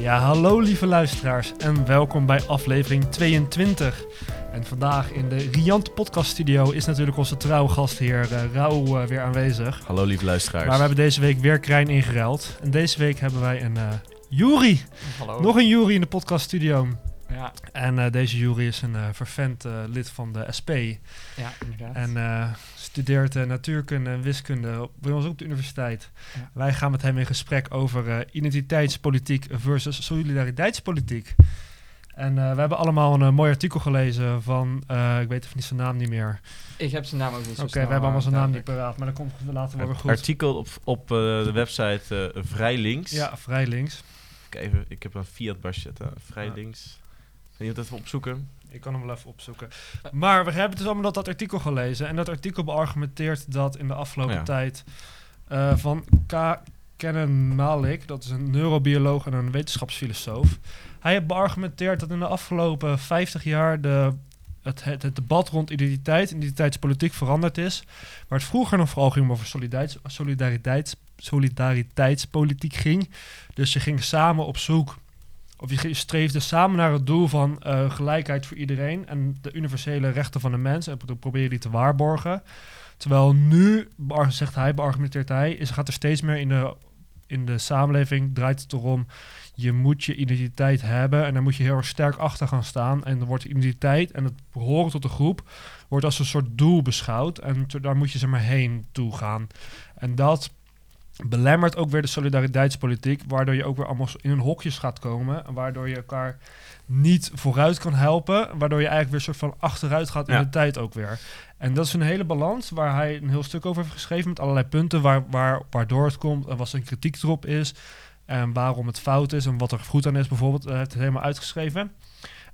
Ja, hallo lieve luisteraars en welkom bij aflevering 22. En vandaag in de Riant Podcast Studio is natuurlijk onze trouwe gastheer uh, Rauw uh, weer aanwezig. Hallo lieve luisteraars. Maar we hebben deze week weer Krijn ingeruild. En deze week hebben wij een uh, Jury. Hallo. Nog een Jury in de podcast studio. Ja, En uh, deze Jury is een uh, vervent uh, lid van de SP. ja inderdaad. En uh, studeert uh, natuurkunde en wiskunde op, bij ons op de universiteit. Ja. Wij gaan met hem in gesprek over uh, identiteitspolitiek versus solidariteitspolitiek. En uh, we hebben allemaal een uh, mooi artikel gelezen van, uh, ik weet even niet zijn naam niet meer. ik heb zijn naam ook niet zo Oké, we hebben allemaal zijn eh, naam niet paraat, maar dat komt later wel weer goed. Artikel op, op uh, de website uh, Vrij Links. Ja, vrij links. Ik, even, ik heb een Fiat basje zitten. Vrij Ja. Links. Kan je dat even opzoeken? Ik kan hem wel even opzoeken. Maar we hebben dus allemaal dat, artikel gelezen. En dat artikel beargumenteert dat in de afgelopen Ja. tijd eh, van K. Kenan Malik, dat is een neurobioloog en een wetenschapsfilosoof. Hij heeft beargumenteerd dat in de afgelopen 50 jaar de, het, het, het debat rond identiteit en identiteitspolitiek veranderd is. Waar het vroeger nog vooral ging over solidariteit, solidariteits, solidariteitspolitiek ging. Dus je ging samen op zoek of je streefde samen naar het doel van eh, gelijkheid voor iedereen en de universele rechten van de mens en pro- probeer je die te waarborgen. Terwijl nu, zegt hij, beargumenteert hij, is, gaat er steeds meer in de, in de samenleving, draait het erom, je moet je identiteit hebben en daar moet je heel erg sterk achter gaan staan. En dan wordt identiteit en het behoren tot de groep wordt als een soort doel beschouwd en daar moet je zeg maar heen toe gaan. En dat belemmert ook weer de solidariteitspolitiek, waardoor je ook weer allemaal in een hokjes gaat komen. En waardoor je elkaar niet vooruit kan helpen, waardoor je eigenlijk weer soort van achteruit gaat in Ja. de tijd ook weer. En dat is een hele balans waar hij een heel stuk over heeft geschreven met allerlei punten waar, waar, waardoor het komt en wat zijn kritiek erop is en waarom het fout is en wat er goed aan is bijvoorbeeld. Hij heeft het helemaal uitgeschreven.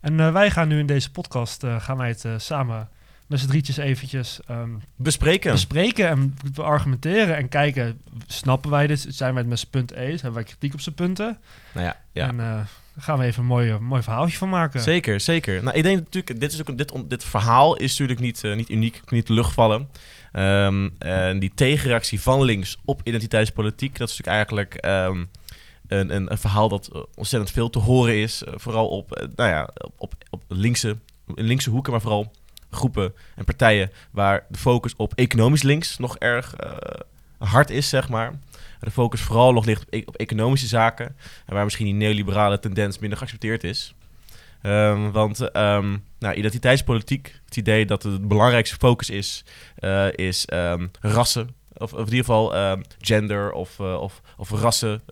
En eh, wij gaan nu in deze podcast, eh, gaan wij het eh, samen met z'n drietjes eventjes ehm, Bespreken. bespreken en argumenteren en kijken, snappen wij dit? Zijn wij het met zijn punt eens? Hebben wij kritiek op zijn punten? nou ja, ja. En daar gaan we even een mooi, mooi verhaaltje van maken. Zeker, zeker. Nou, ik denk natuurlijk, dit, is ook, dit, dit verhaal is natuurlijk niet, eh, niet uniek, niet luchtvallen. Ehm en die tegenreactie van links op identiteitspolitiek, dat is natuurlijk eigenlijk ehm, een, een, een verhaal dat eh, ontzettend veel te horen is. vooral op, nou ja, op, op, op linkse, in linkse hoeken, maar vooral groepen en partijen waar de focus op economisch links nog erg eh, hard is, zeg maar. De focus vooral nog ligt op, e- op economische zaken. En waar misschien die neoliberale tendens minder geaccepteerd is. Ehm, want ehm, nou, identiteitspolitiek, het idee dat het belangrijkste focus is, eh, is ehm, rassen. Of, in ieder geval gender of, eh, of, of rassen,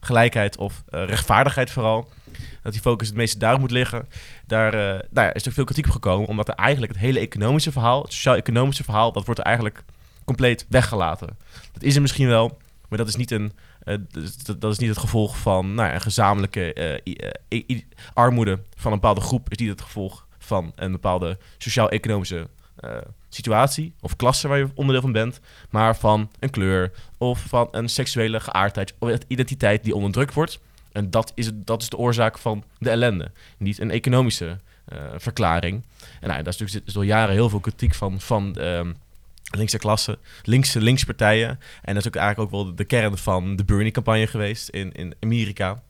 gelijkheid of rechtvaardigheid vooral. Dat die focus het meeste daar moet liggen. Daar eh, nou is er veel kritiek op gekomen, omdat er eigenlijk het hele economische verhaal, het sociaal-economische verhaal, dat wordt er eigenlijk compleet weggelaten. Dat is er misschien wel, maar dat is niet een, eh, dat, dat is niet het gevolg van nou een gezamenlijke eh, armoede van een bepaalde groep. Is niet het gevolg van een bepaalde sociaal-economische situatie of klasse waar je onderdeel van bent, maar van een kleur of van een seksuele geaardheid of identiteit die onderdrukt wordt. En dat is, het, dat is de oorzaak van de ellende, niet een economische eh, verklaring. En nou, daar is natuurlijk is door jaren heel veel kritiek van, van ehm, linkse klassen, linkse linkspartijen. En dat is ook eigenlijk ook wel de kern van de Bernie-campagne geweest in, in Amerika.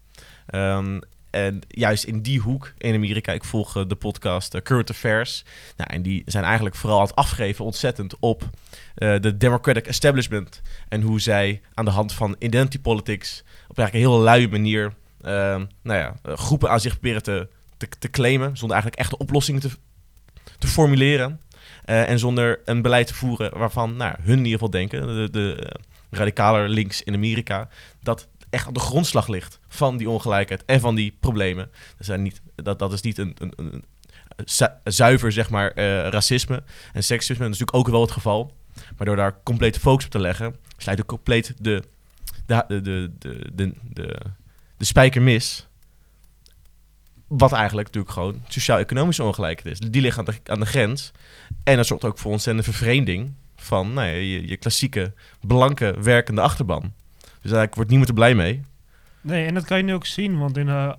Ehm, en juist in die hoek in Amerika, ik volg eh, de podcast eh, Current Affairs. Nou, en die zijn eigenlijk vooral aan het afgeven ontzettend op eh, de Democratic establishment. En hoe zij aan de hand van identity politics op eigenlijk een heel luie manier nou ja, groepen aan zich proberen te, te, claimen. Zonder eigenlijk echte oplossingen te, te formuleren. En zonder een beleid te voeren waarvan nou, hun in ieder geval denken, de, de radicaler links in Amerika, dat echt aan de grondslag ligt van die ongelijkheid en van die problemen. Dat, zijn niet, dat, dat is niet een, een, een, een zu- zuiver zeg maar, eh, racisme en seksisme. Dat is natuurlijk ook wel het geval. Maar door daar complete focus op te leggen, sluit ook compleet de, de, de, de, de, de, spijker mis. Wat eigenlijk natuurlijk gewoon sociaal-economische ongelijkheid is. Die ligt aan de, grens. En dat zorgt ook voor ontzettende vervreemding van nou je, je klassieke blanke werkende achterban. Dus eigenlijk wordt niemand er blij mee. Nee, en dat kan je nu ook zien, want in de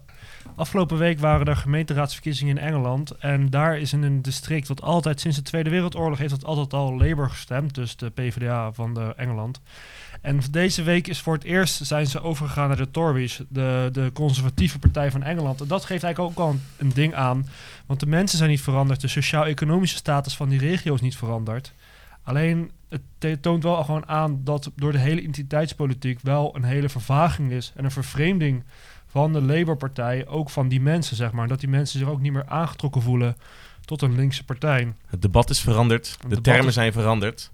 Afgelopen week waren er gemeenteraadsverkiezingen in Engeland. En daar is in een district wat altijd sinds de Tweede Wereldoorlog heeft dat altijd al Labour gestemd. Dus de PvdA van de Engeland. En deze week is voor het eerst zijn ze overgegaan naar de Tories, de, de conservatieve partij van Engeland. En dat geeft eigenlijk ook al een, een ding aan. Want de mensen zijn niet veranderd, de sociaal-economische status van die regio is niet veranderd. Alleen het toont wel gewoon aan dat door de hele identiteitspolitiek wel een hele vervaging is en een vervreemding van de Labour-partij, ook van die mensen, zeg maar. Dat die mensen zich ook niet meer aangetrokken voelen tot een linkse partij. Het debat is veranderd, de termen is- zijn veranderd.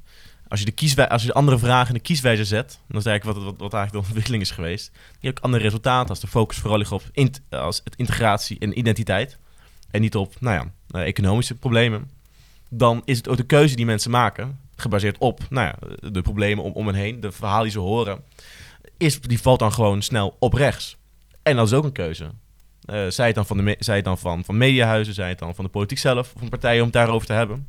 Als je, de kieswij- als je de andere vragen in de kieswijzer zet, dan is eigenlijk wat, wat, wat eigenlijk de ontwikkeling is geweest. Je hebt ook andere resultaten als de focus vooral ligt op int- als het integratie en identiteit. En niet op nou ja, eh, economische problemen. Dan is het ook de keuze die mensen maken, gebaseerd op nou ja, de problemen om, om hen heen, de verhalen die ze horen, is, die valt dan gewoon snel op rechts. En dat is ook een keuze. Eh, zij het dan, van, de zij het dan van, van mediahuizen, zij het dan van de politiek zelf, of van partijen om het daarover te hebben.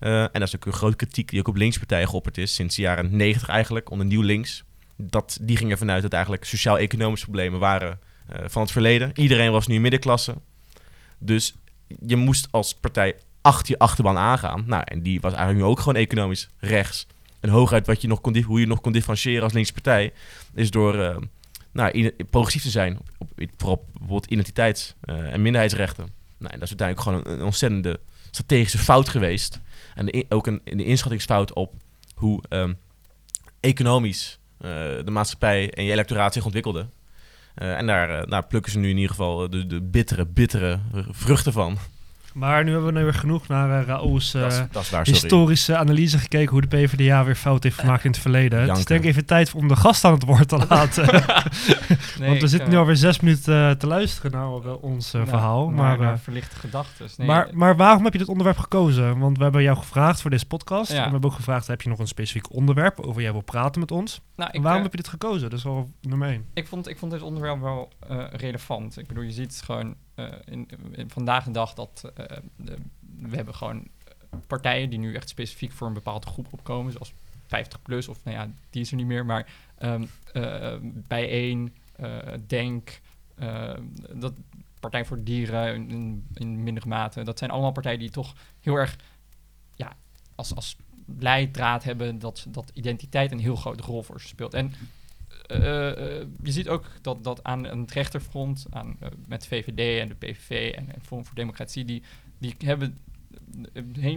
Eh, en dat is ook een grote kritiek die ook op linkspartijen geopperd is, sinds de jaren 90 eigenlijk, onder Nieuw Links. Dat, die ging ervan uit dat eigenlijk sociaal-economische problemen waren eh, van het verleden. Iedereen was nu middenklasse. Dus je moest als partij achter je achterban aangaan. Nou, en die was eigenlijk nu ook gewoon economisch rechts. En hooguit wat je nog kon, hoe je nog kon differentiëren als linkse partij, is door eh, nou, progressief te zijn. Op, op, bijvoorbeeld identiteits- eh, en minderheidsrechten. Nou, en dat is uiteindelijk gewoon een, ontzettende strategische fout geweest. En de, ook een, een inschattingsfout op hoe ehm, economisch eh, de maatschappij en je electoraat zich ontwikkelde. En daar, daar plukken ze nu in ieder geval de, de bittere, bittere vruchten van. Maar nu hebben we nu weer genoeg naar uh, Raoul's eh, dat, is, dat is waar, sorry. historische analyse gekeken hoe de PvdA weer fout heeft gemaakt in het verleden. Het is denk ik even tijd om de gast aan het woord te laten. Nee, Want we ik, zitten eh, nu alweer zes minuten eh, te luisteren naar eh, ons eh, nou, verhaal. Maar, eh, verlichte gedachten. Nee, maar, maar waarom heb je dit onderwerp gekozen? Want we hebben jou gevraagd voor deze podcast. Ja. En we hebben ook gevraagd, heb je nog een specifiek onderwerp over jij wil praten met ons? nou, ik, waarom eh, heb je dit gekozen? Dat is wel nummer één. ik, vond, ik vond dit onderwerp wel eh, relevant. Ik bedoel, je ziet gewoon eh, in, in vandaag de dag dat eh, we hebben gewoon eh, partijen die nu echt specifiek voor een bepaalde groep opkomen, zoals 50 plus, of nou ja, die is er niet meer, maar ehm eh, bijeen, eh, Denk, eh, dat Partij voor Dieren in, in, in mindere mate, dat zijn allemaal partijen die toch heel erg ja, als, als leidraad hebben dat, dat identiteit een heel grote rol voor ze speelt. En eh, eh, je ziet ook dat, dat aan het rechterfront, aan, eh, met VVD en de PVV en, Forum voor Democratie, die, die hebben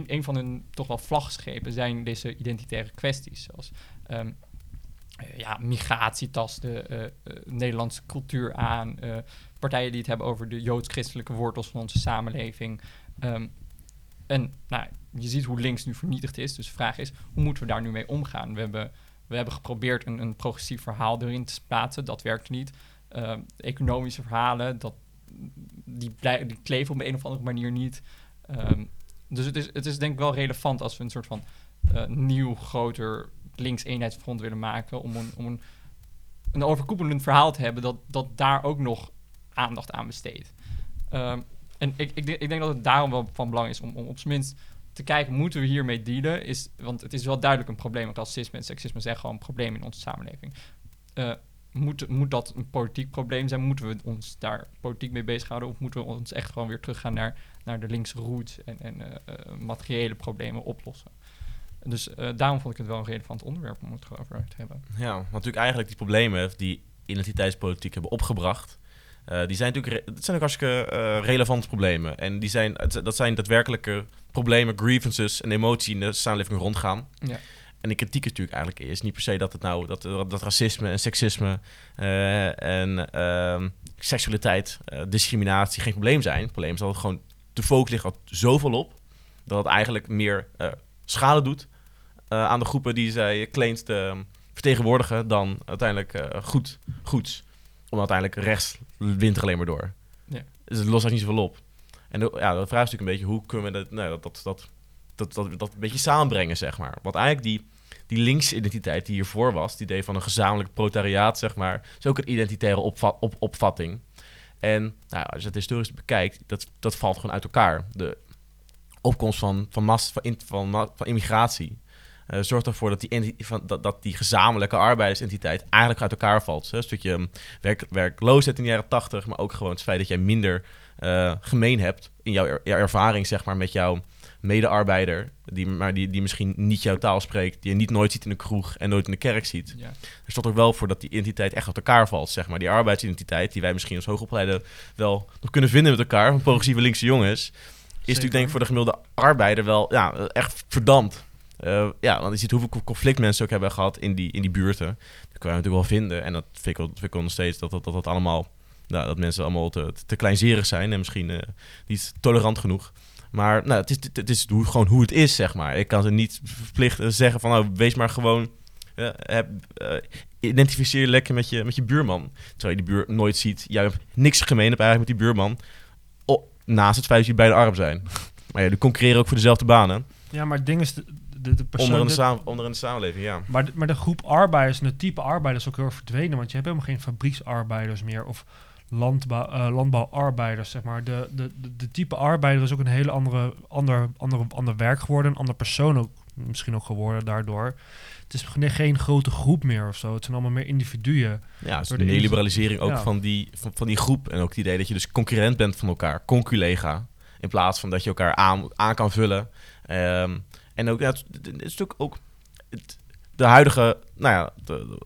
een, van hun toch wel vlagschepen zijn deze identitaire kwesties, zoals eh, ja, migratietasten, eh, eh, Nederlandse cultuur aan, partijen die het hebben over de joods-christelijke wortels van onze samenleving. Ehm, en nou, je ziet hoe links nu vernietigd is. Dus de vraag is, hoe moeten we daar nu mee omgaan? We hebben, we hebben geprobeerd een, een progressief verhaal erin te plaatsen. Dat werkt niet. Ehm, economische verhalen, dat, die, blij- die kleven op een of andere manier niet. Ehm, dus het is, het is denk ik wel relevant als we een soort van eh, nieuw, groter links-eenheidsfront willen maken. Om een, om een, een overkoepelend verhaal te hebben dat, dat daar ook nog aandacht aan besteedt. Ehm, en ik, ik, ik denk dat het daarom wel van belang is om, om op zijn minst te kijken, moeten we hiermee dealen? Is, want het is wel duidelijk een probleem. Racisme en seksisme zijn gewoon een probleem in onze samenleving. Eh, moet, moet dat een politiek probleem zijn? Moeten we ons daar politiek mee bezighouden? Of moeten we ons echt gewoon weer teruggaan naar, naar de linkse roots en, en eh, eh, materiële problemen oplossen? Dus daarom vond ik het wel een relevant onderwerp om het over te hebben. Ja, want natuurlijk eigenlijk die problemen die identiteitspolitiek hebben opgebracht, die zijn natuurlijk dat zijn ook hartstikke relevante problemen. En die zijn, dat zijn daadwerkelijke problemen, grievances en emotie in de samenleving rondgaan. Ja. En de kritiek is natuurlijk eigenlijk is niet per se dat het nou dat, dat racisme en seksisme eh, en ehm, seksualiteit, eh, discriminatie geen probleem zijn. Het probleem is dat het gewoon de focus ligt er zoveel op dat het eigenlijk meer eh, schade doet aan de groepen die zij claimt te ehm, vertegenwoordigen dan uiteindelijk goed, goeds. Omdat uiteindelijk rechts wint er alleen maar door. Ja. Dus het lost eigenlijk niet zoveel op. En de, ja, de vraag is natuurlijk een beetje hoe kunnen we dat, nou, dat, dat, dat, dat, dat, een beetje samenbrengen, zeg maar. Want eigenlijk die, die linkse identiteit die hiervoor was, het idee van een gezamenlijk proletariaat, zeg maar, is ook een identitaire opva- op, opvatting. En nou, als je het historisch bekijkt, dat, dat valt gewoon uit elkaar. De opkomst van, van, mass, van, van, van immigratie eh, zorgt ervoor dat die, van, dat, dat die gezamenlijke arbeidersentiteit eigenlijk uit elkaar valt. Hè? Een stukje hm, werk, werkloosheid in de jaren 80, maar ook gewoon het feit dat jij minder eh, gemeen hebt in jouw er- ervaring zeg maar, met jouw medearbeider, die, maar die, die misschien niet jouw taal spreekt, die je niet nooit ziet in de kroeg en nooit in de kerk ziet. Ja. Er stond ook wel voor dat die identiteit echt uit elkaar valt, zeg maar. Die arbeidsidentiteit, die wij misschien als hoogopgeleide wel nog kunnen vinden met elkaar, van progressieve linkse jongens, is natuurlijk denk ik voor de gemiddelde arbeider wel ja, echt verdampt. Eh, ja, want je ziet hoeveel conflict mensen ook hebben gehad in die, in die buurten. Dat kan je natuurlijk wel vinden. En dat vind ik, vind ik nog steeds dat dat, dat, dat allemaal... Nou, dat mensen allemaal te, te kleinzerig zijn en misschien eh, niet tolerant genoeg. Maar nou, het is, het is hoe, gewoon hoe het is, zeg maar. Ik kan ze niet verplicht zeggen van... Nou, wees maar gewoon... eh, heb, eh, identificeer je lekker met je, met je buurman. Terwijl je die buur nooit ziet. Jij hebt niks gemeen hebt eigenlijk met die buurman. Oh, naast het feit dat je beide arm zijn. Maar ja, die concurreren ook voor dezelfde banen. Ja, maar het ding is, de, de, de persoon... Onder in, de de- saam, onder in de samenleving, ja. Maar de, maar de groep arbeiders en het type arbeiders is ook heel erg verdwenen. Want je hebt helemaal geen fabrieksarbeiders meer. Of landbouw, eh, landbouwarbeiders, zeg maar. De, de, de, de type arbeider is ook een hele andere, ander, ander, ander werk geworden. Een ander persoon ook misschien ook geworden daardoor. Het is geen, geen grote groep meer of zo. Het zijn allemaal meer individuen. Ja, dus de neoliberalisering ook ja. van, die, van, van die groep. En ook het idee dat je dus concurrent bent van elkaar. Conculega. In plaats van dat je elkaar aan, aan kan vullen. Ehm, en ook, ja, het, het is natuurlijk ook... Het, de huidige, nou ja, de,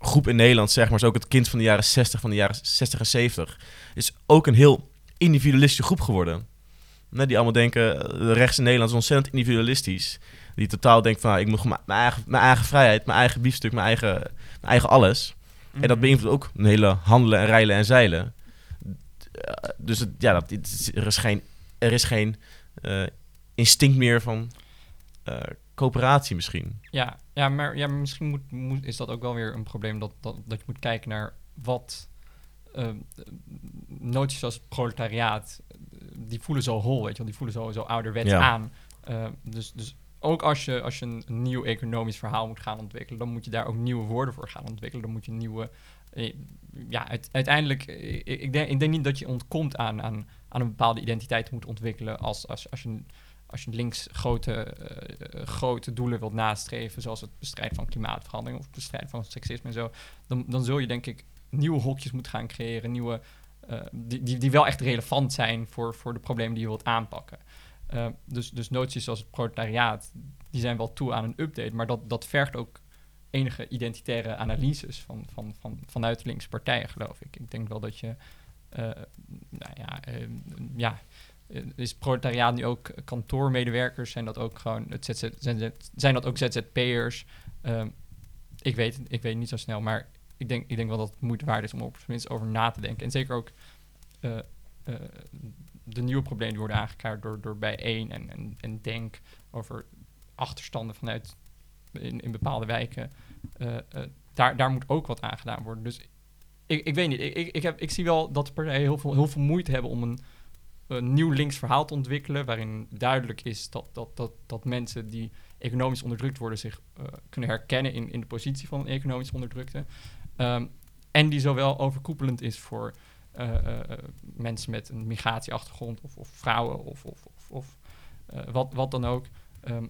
arbeidersgroep in Nederland, zeg maar, is ook het kind van de jaren 60, van de jaren 60 en 70. Is ook een heel individualistische groep geworden. Nee, die allemaal denken, eh, de rechts in Nederland is ontzettend individualistisch. Die totaal denkt van, nou, ik moet gewoon mijn eigen, mijn eigen vrijheid, mijn eigen biefstuk, mijn eigen, mijn eigen alles. En dat beïnvloedt ook een hele handelen en rijlen en zeilen. Eh, dus het, ja, dat, er is geen, er is geen eh, instinct meer van eh, coöperatie misschien. Ja, ja, maar, ja, misschien moet, moet, is dat ook wel weer een probleem dat, dat, dat je moet kijken naar wat ehm, noties als proletariaat, die voelen zo hol, weet je wel, die voelen zo, zo ouderwets Ja. aan. Eh, dus, dus ook als je, als je een, een nieuw economisch verhaal moet gaan ontwikkelen, dan moet je daar ook nieuwe woorden voor gaan ontwikkelen. Dan moet je nieuwe. eh, ja, uit- uiteindelijk, eh, ik, ik, denk, ik denk niet dat je ontkomt aan, aan, aan een bepaalde identiteit moet ontwikkelen als, als, als je als je links grote, eh, grote doelen wilt nastreven, zoals het bestrijden van klimaatverandering of het bestrijden van seksisme en zo, dan, dan zul je denk ik nieuwe hokjes moeten gaan creëren, nieuwe, eh, die, die, die wel echt relevant zijn voor, voor de problemen die je wilt aanpakken. Eh, dus, dus noties zoals het proletariaat, die zijn wel toe aan een update, maar dat, dat vergt ook enige identitaire analyses van, van, van, vanuit linkse partijen, geloof ik. Ik denk wel dat je, eh, nou ja, eh, ja, eh, is proletariaat nu ook kantoormedewerkers? Zijn dat ook gewoon het ZZ, zijn, dat ook ZZP'ers? Ehm ik, weet, ik weet niet zo snel, maar ik denk, ik denk wel dat het moeite waard is om op zijn minst over na te denken. En zeker ook eh, eh, de nieuwe problemen die worden aangekaart door, door bijeen en, en, en denk over achterstanden vanuit in, in bepaalde wijken. Eh, eh, daar, daar moet ook wat aan gedaan worden. Dus ik, ik weet niet. Ik, ik, ik, heb, ik zie wel dat de partijen heel veel, heel veel moeite hebben om een, een nieuw links verhaal te ontwikkelen. Waarin duidelijk is dat, dat, dat, dat mensen die economisch onderdrukt worden zich eh, kunnen herkennen in, in de positie van een economisch onderdrukte. Ehm, en die zowel overkoepelend is voor eh, eh, mensen met een migratieachtergrond of, of vrouwen of, of, of, of wat, wat dan ook. Ehm,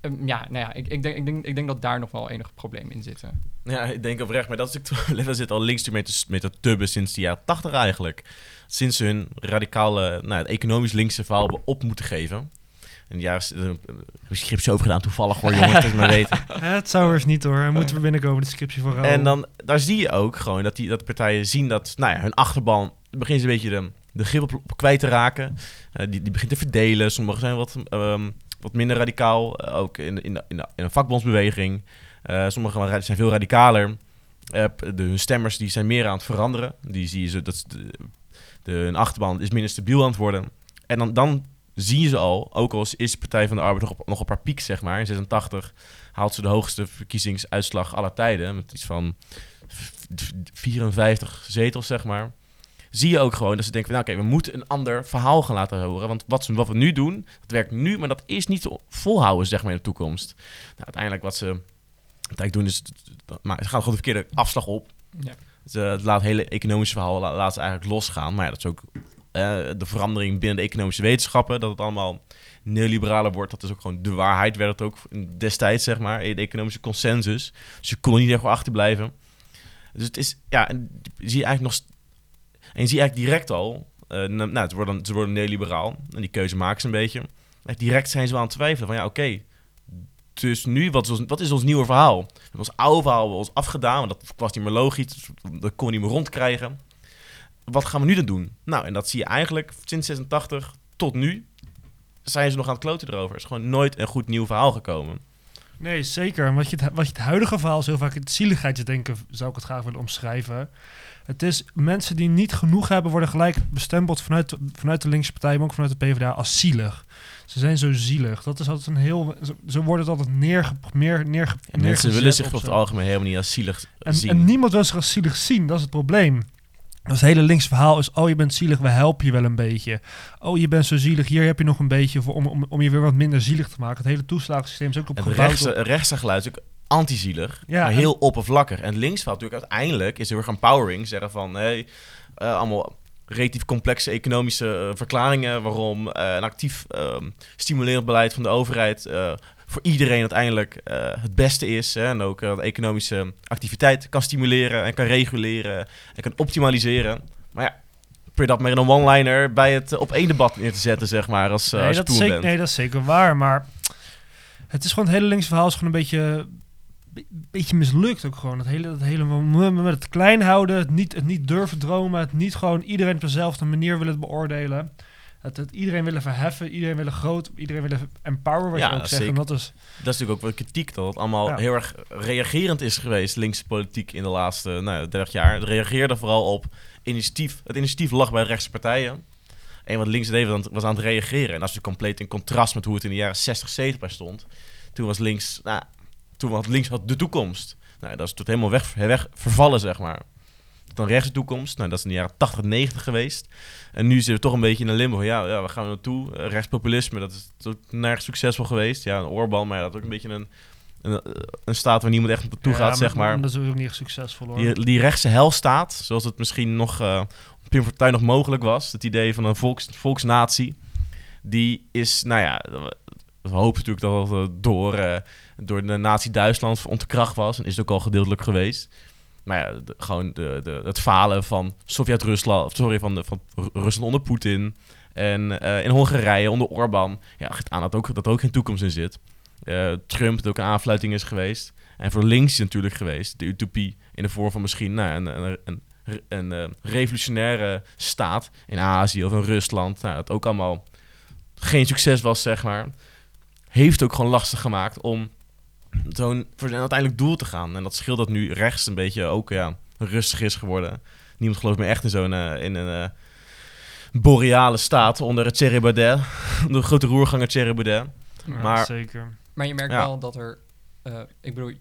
ehm, ja, nou ja, ik, ik, denk, ik, denk, ik denk dat daar nog wel enige problemen in zitten. Ja, ik denk oprecht, maar dat we zitten al links mee te, mee te tubben sinds de jaren 80 eigenlijk. Sinds ze hun radicale, nou, het economisch linkse verhaal hebben op moeten geven. En ja, er een scriptie over gedaan, toevallig hoor, jongens, dat is maar weten. Het zou eens niet hoor. Hij moet weer binnenkomen, de scriptie van Raoul. En dan, daar zie je ook gewoon dat die, dat de partijen zien dat, nou ja, hun achterban begint een beetje de, de grip op, op kwijt te raken. Eh, die, die begint te verdelen. Sommigen zijn wat, ehm, wat minder radicaal, eh, ook in, in, in, in een vakbondsbeweging. Eh sommigen ra- zijn veel radicaler. Eh, de, hun stemmers die zijn meer aan het veranderen. Die zie je ze, dat de, de, hun achterban is minder stabiel aan het worden. En dan, dan zie je ze al, ook al is Partij van de Arbeid nog op, nog op haar piek, zeg maar. In 86 haalt ze de hoogste verkiezingsuitslag aller tijden. Met iets van v- v- 54 zetels, zeg maar. Zie je ook gewoon dat ze denken: van, nou, oké, we moeten een ander verhaal gaan laten horen. Want wat, ze- wat we nu doen, dat werkt nu, maar dat is niet te volhouden, zeg maar, in de toekomst. Nou, uiteindelijk wat ze uiteindelijk doen, is. Maar ze gaan gewoon de verkeerde afslag op. Ja. Ze het laat het hele economische verhaal la- laat ze eigenlijk losgaan. Maar ja, dat is ook eh, de verandering binnen de economische wetenschappen, dat het allemaal neoliberaler wordt. Dat is ook gewoon de waarheid, werd het ook destijds, zeg maar, in de economische consensus. Dus je kon niet echt achterblijven. Dus het is, ja, en zie je eigenlijk nog... En je ziet eigenlijk direct al, eh, nou, ze worden, ze worden neoliberaal. En die keuze maken ze een beetje. Direct zijn ze wel aan het twijfelen van, ja, oké. dus nu, wat is, ons, wat is ons nieuwe verhaal? Ons oude verhaal hebben we ons afgedaan, want dat was niet meer logisch. Dat kon je niet meer rondkrijgen. Wat gaan we nu dan doen? Nou, en dat zie je eigenlijk sinds 86 tot nu zijn ze nog aan het kloten erover. Er is gewoon nooit een goed nieuw verhaal gekomen. Nee, zeker. Wat je, het, wat je het huidige verhaal zo vaak het zieligheidsdenken zou ik het graag willen omschrijven. Het is mensen die niet genoeg hebben, worden gelijk bestempeld vanuit, vanuit de linkse partij, maar ook vanuit de PvdA als zielig. Ze zijn zo zielig. Dat is altijd een heel. Wordt het altijd neerge, meer, neerge, En mensen willen zich op het algemeen helemaal niet als zielig En, zien. en niemand wil zich als zielig zien, dat is het probleem. Dat hele links verhaal is, oh je bent zielig, we helpen je wel een beetje. Oh je bent zo zielig, hier heb je nog een beetje voor, om, om, om je weer wat minder zielig te maken. Het hele toeslagensysteem is ook op het gebouwd rechtse, op- rechtse geluid is ook anti-zielig, Ja, maar en- heel oppervlakkig. En het linksveld natuurlijk uiteindelijk is heel erg empowering. Zeggen van, hey, eh, allemaal relatief complexe economische eh, verklaringen... waarom eh, een actief ehm, stimulerend beleid van de overheid... voor iedereen uiteindelijk het beste is. Hè, en ook de economische activiteit kan stimuleren en kan reguleren en kan optimaliseren. Maar ja, probeer dat maar in een one-liner bij het op één debat neer te zetten, zeg maar, als, nee, als dat zeker, bent. nee, dat is zeker waar. Maar het is gewoon het hele links verhaal is gewoon een beetje, be- beetje mislukt ook gewoon. Het hele, het hele met het klein houden, het niet, het niet durven dromen, het niet gewoon iedereen op dezelfde manier willen beoordelen. Het, het iedereen willen verheffen, iedereen willen groot, iedereen willen empower, wat Ja, je ook zegt. En dat is, Dat is natuurlijk ook wel kritiek, dat het allemaal Ja. heel erg reagerend is geweest, linkse politiek in de laatste nou, ja, 30 jaar. Het reageerde vooral op initiatief. Het initiatief lag bij de rechtse partijen. En wat links deed was aan- het reageren. En dat is natuurlijk compleet in contrast met hoe het in de jaren 60, 70 bij stond. Toen was links, nou, toen had links had de toekomst. Nou, dat is tot helemaal weg, weg vervallen, zeg maar. Dan rechts de toekomst. Nou, dat is in de jaren 80, 90 geweest. En nu zitten we toch een beetje in een limbo. Ja, ja waar gaan we naartoe? Eh, rechtspopulisme, dat is ook nergens succesvol geweest. Ja, een Orbán, maar ja, dat is ook een beetje een, een, een staat waar niemand echt naartoe Ja, gaat, zeg maar. Dat is ook niet succesvol hoor. Die, die rechtse helstaat, zoals het misschien nog eh Pim Fortuyn nog mogelijk was. Het idee van een volks, volksnatie. Die is, nou ja, we hopen natuurlijk dat het eh, door, eh, door de nazi Duitsland ontkracht was. En is het ook al gedeeltelijk geweest. Maar ja, gewoon de, de, het falen van Sovjet-Rusland, sorry, van, de, van Ru- Rusland onder Poetin. En eh, in Hongarije onder Orbán. Ja, geeft aan dat, ook, dat er ook geen toekomst in zit. Trump, dat ook een aanfluiting is geweest. En voor links natuurlijk geweest. De utopie in de vorm van misschien nou, een, een, een, revolutionaire staat in Azië of in Rusland. Nou, dat ook allemaal geen succes was, zeg maar. Heeft ook gewoon lastig gemaakt om zo'n voor zijn uiteindelijk doel te gaan. En dat scheelt dat nu rechts een beetje ook ja, rustig is geworden. Niemand gelooft meer echt in zo'n eh, in een eh, boreale staat onder het Thierry Baudet. de grote roerganger Thierry Baudet. Ja, maar- zeker. Maar je merkt Ja. wel dat er, eh, ik bedoel,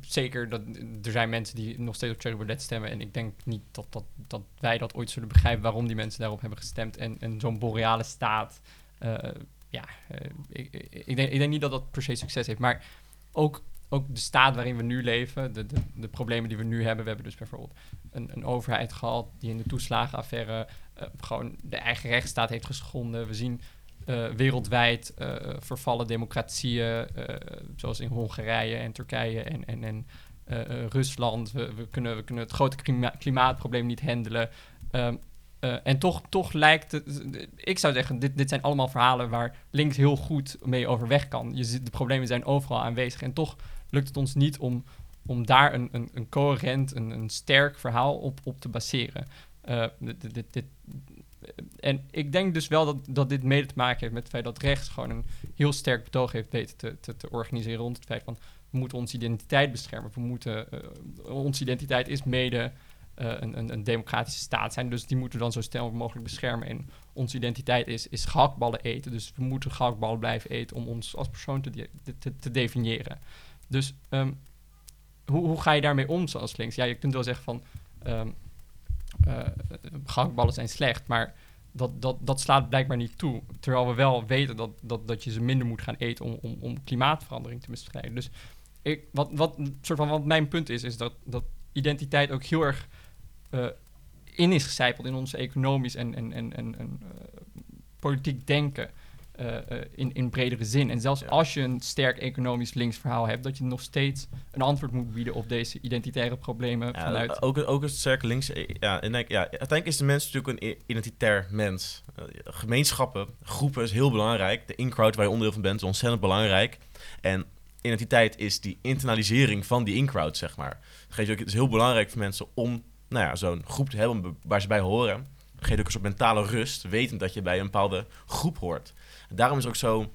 zeker dat er zijn mensen die nog steeds op Thierry Baudet stemmen. En ik denk niet dat, dat, dat wij dat ooit zullen begrijpen waarom die mensen daarop hebben gestemd. En, en zo'n boreale staat, eh, ja, eh, ik, ik, denk, ik denk niet dat dat per se succes heeft. Maar ook, ook de staat waarin we nu leven, de, de, de problemen die we nu hebben. We hebben dus bijvoorbeeld een, een overheid gehad die in de toeslagenaffaire eh, gewoon de eigen rechtsstaat heeft geschonden. We zien eh, wereldwijd vervallen democratieën, zoals in Hongarije en Turkije en, en, en Rusland. We, we, kunnen, we kunnen het grote klima- klimaatprobleem niet handelen. Ehm, eh, en toch, toch lijkt het, ik zou zeggen, dit, dit zijn allemaal verhalen waar links heel goed mee overweg kan. Je de problemen zijn overal aanwezig en toch lukt het ons niet om, om daar een, een, een coherent, een, een sterk verhaal op, op te baseren. Eh, dit, en ik denk dus wel dat, dat dit mede te maken heeft met het feit dat rechts gewoon een heel sterk betoog heeft weten te, te, te organiseren rond het feit van we moeten onze identiteit beschermen. We moeten, eh, onze identiteit is mede een, een, een democratische staat zijn, dus die moeten we dan zo snel mogelijk beschermen. En onze identiteit is, is gehaktballen eten, dus we moeten gehaktballen blijven eten om ons als persoon te, te, te, definiëren. Dus ehm, hoe, hoe ga je daarmee om zoals links? Ja, je kunt wel zeggen van eh, gehaktballen zijn slecht, maar dat, dat, dat slaat blijkbaar niet toe. Terwijl we wel weten dat, dat, dat je ze minder moet gaan eten om, om, om klimaatverandering te bestrijden. Dus ik, wat, wat, soort van, wat mijn punt is, is dat, dat identiteit ook heel erg eh, in is gecijpeld in ons economisch en, en, en, en, eh, politiek denken. eh, eh, in, in bredere zin. En zelfs als je een sterk economisch links verhaal hebt, dat je nog steeds een antwoord moet bieden op deze identitaire problemen Ja, vanuit. ook, ook het sterke links. eh, Ja, en denk, ja, uiteindelijk is de mens natuurlijk een identitair mens. Eh, gemeenschappen, groepen is heel belangrijk. De in-crowd waar je onderdeel van bent is ontzettend belangrijk. En identiteit is die internalisering van die in-crowd, zeg maar. Het is heel belangrijk voor mensen om nou ja, zo'n groep te hebben be- waar ze bij horen. Geeft ook een soort mentale rust, wetend dat je bij een bepaalde groep hoort. En daarom is het ook zo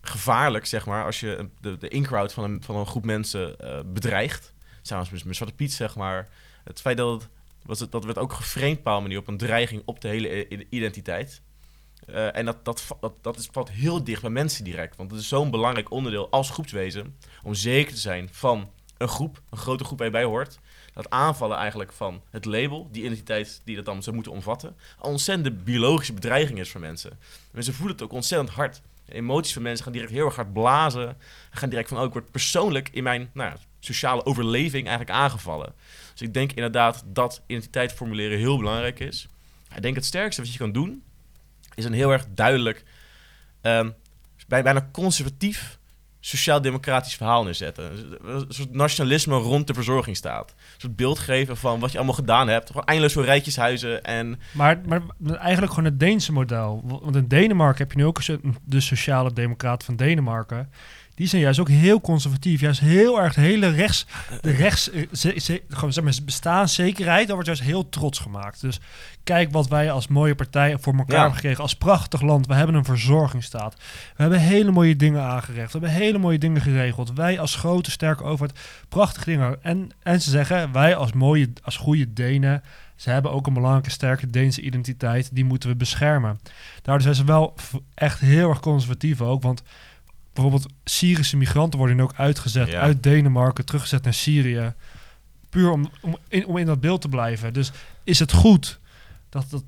gevaarlijk, zeg maar, als je de, de in-crowd van een, van een groep mensen eh, bedreigt. Samen met, met Zwarte Piet, zeg maar. Het feit dat het, was het, dat werd ook geframed op een manier op een dreiging op de hele identiteit. Eh, en dat, dat, dat, dat is, valt heel dicht bij mensen direct. Want het is zo'n belangrijk onderdeel als groepswezen. Om zeker te zijn van een groep, een grote groep waar je bij hoort. Dat aanvallen eigenlijk van het label, die identiteit die dat dan zou moeten omvatten. Een ontzettende biologische bedreiging is voor mensen. Mensen voelen het ook ontzettend hard. De emoties van mensen gaan direct heel erg hard blazen. Gaan direct van, oh, ik word persoonlijk in mijn nou, sociale overleving eigenlijk aangevallen. Dus ik denk inderdaad dat identiteit formuleren heel belangrijk is. Ik denk het sterkste wat je kan doen, is een heel erg duidelijk, ehm, bij, bijna conservatief sociaal-democratisch verhaal neerzetten. Een soort nationalisme rond de verzorgingsstaat. Een soort beeld geven van wat je allemaal gedaan hebt. Gewoon eindeloos voor rijtjeshuizen en Maar, maar eigenlijk gewoon het Deense model. Want in Denemarken heb je nu ook de sociale democraten van Denemarken. Die zijn juist ook heel conservatief. Juist heel erg de hele rechts, de rechts eh, ze, ze- gewoon, zeg maar, bestaanszekerheid, daar wordt juist heel trots gemaakt. Dus kijk wat wij als mooie partij voor elkaar Ja. hebben gekregen. Als prachtig land. We hebben een verzorgingsstaat. We hebben hele mooie dingen aangerecht. We hebben hele mooie dingen geregeld. Wij als grote, sterke overheid. Prachtige dingen. En, en ze zeggen, wij als mooie, als goede Denen. Ze hebben ook een belangrijke, sterke Deense identiteit. Die moeten we beschermen. Daardoor zijn ze wel echt heel erg conservatief ook. Want bijvoorbeeld Syrische migranten worden nu ook uitgezet Ja. uit Denemarken, teruggezet naar Syrië. Puur om, om, in, om in dat beeld te blijven. Dus is het goed dat, dat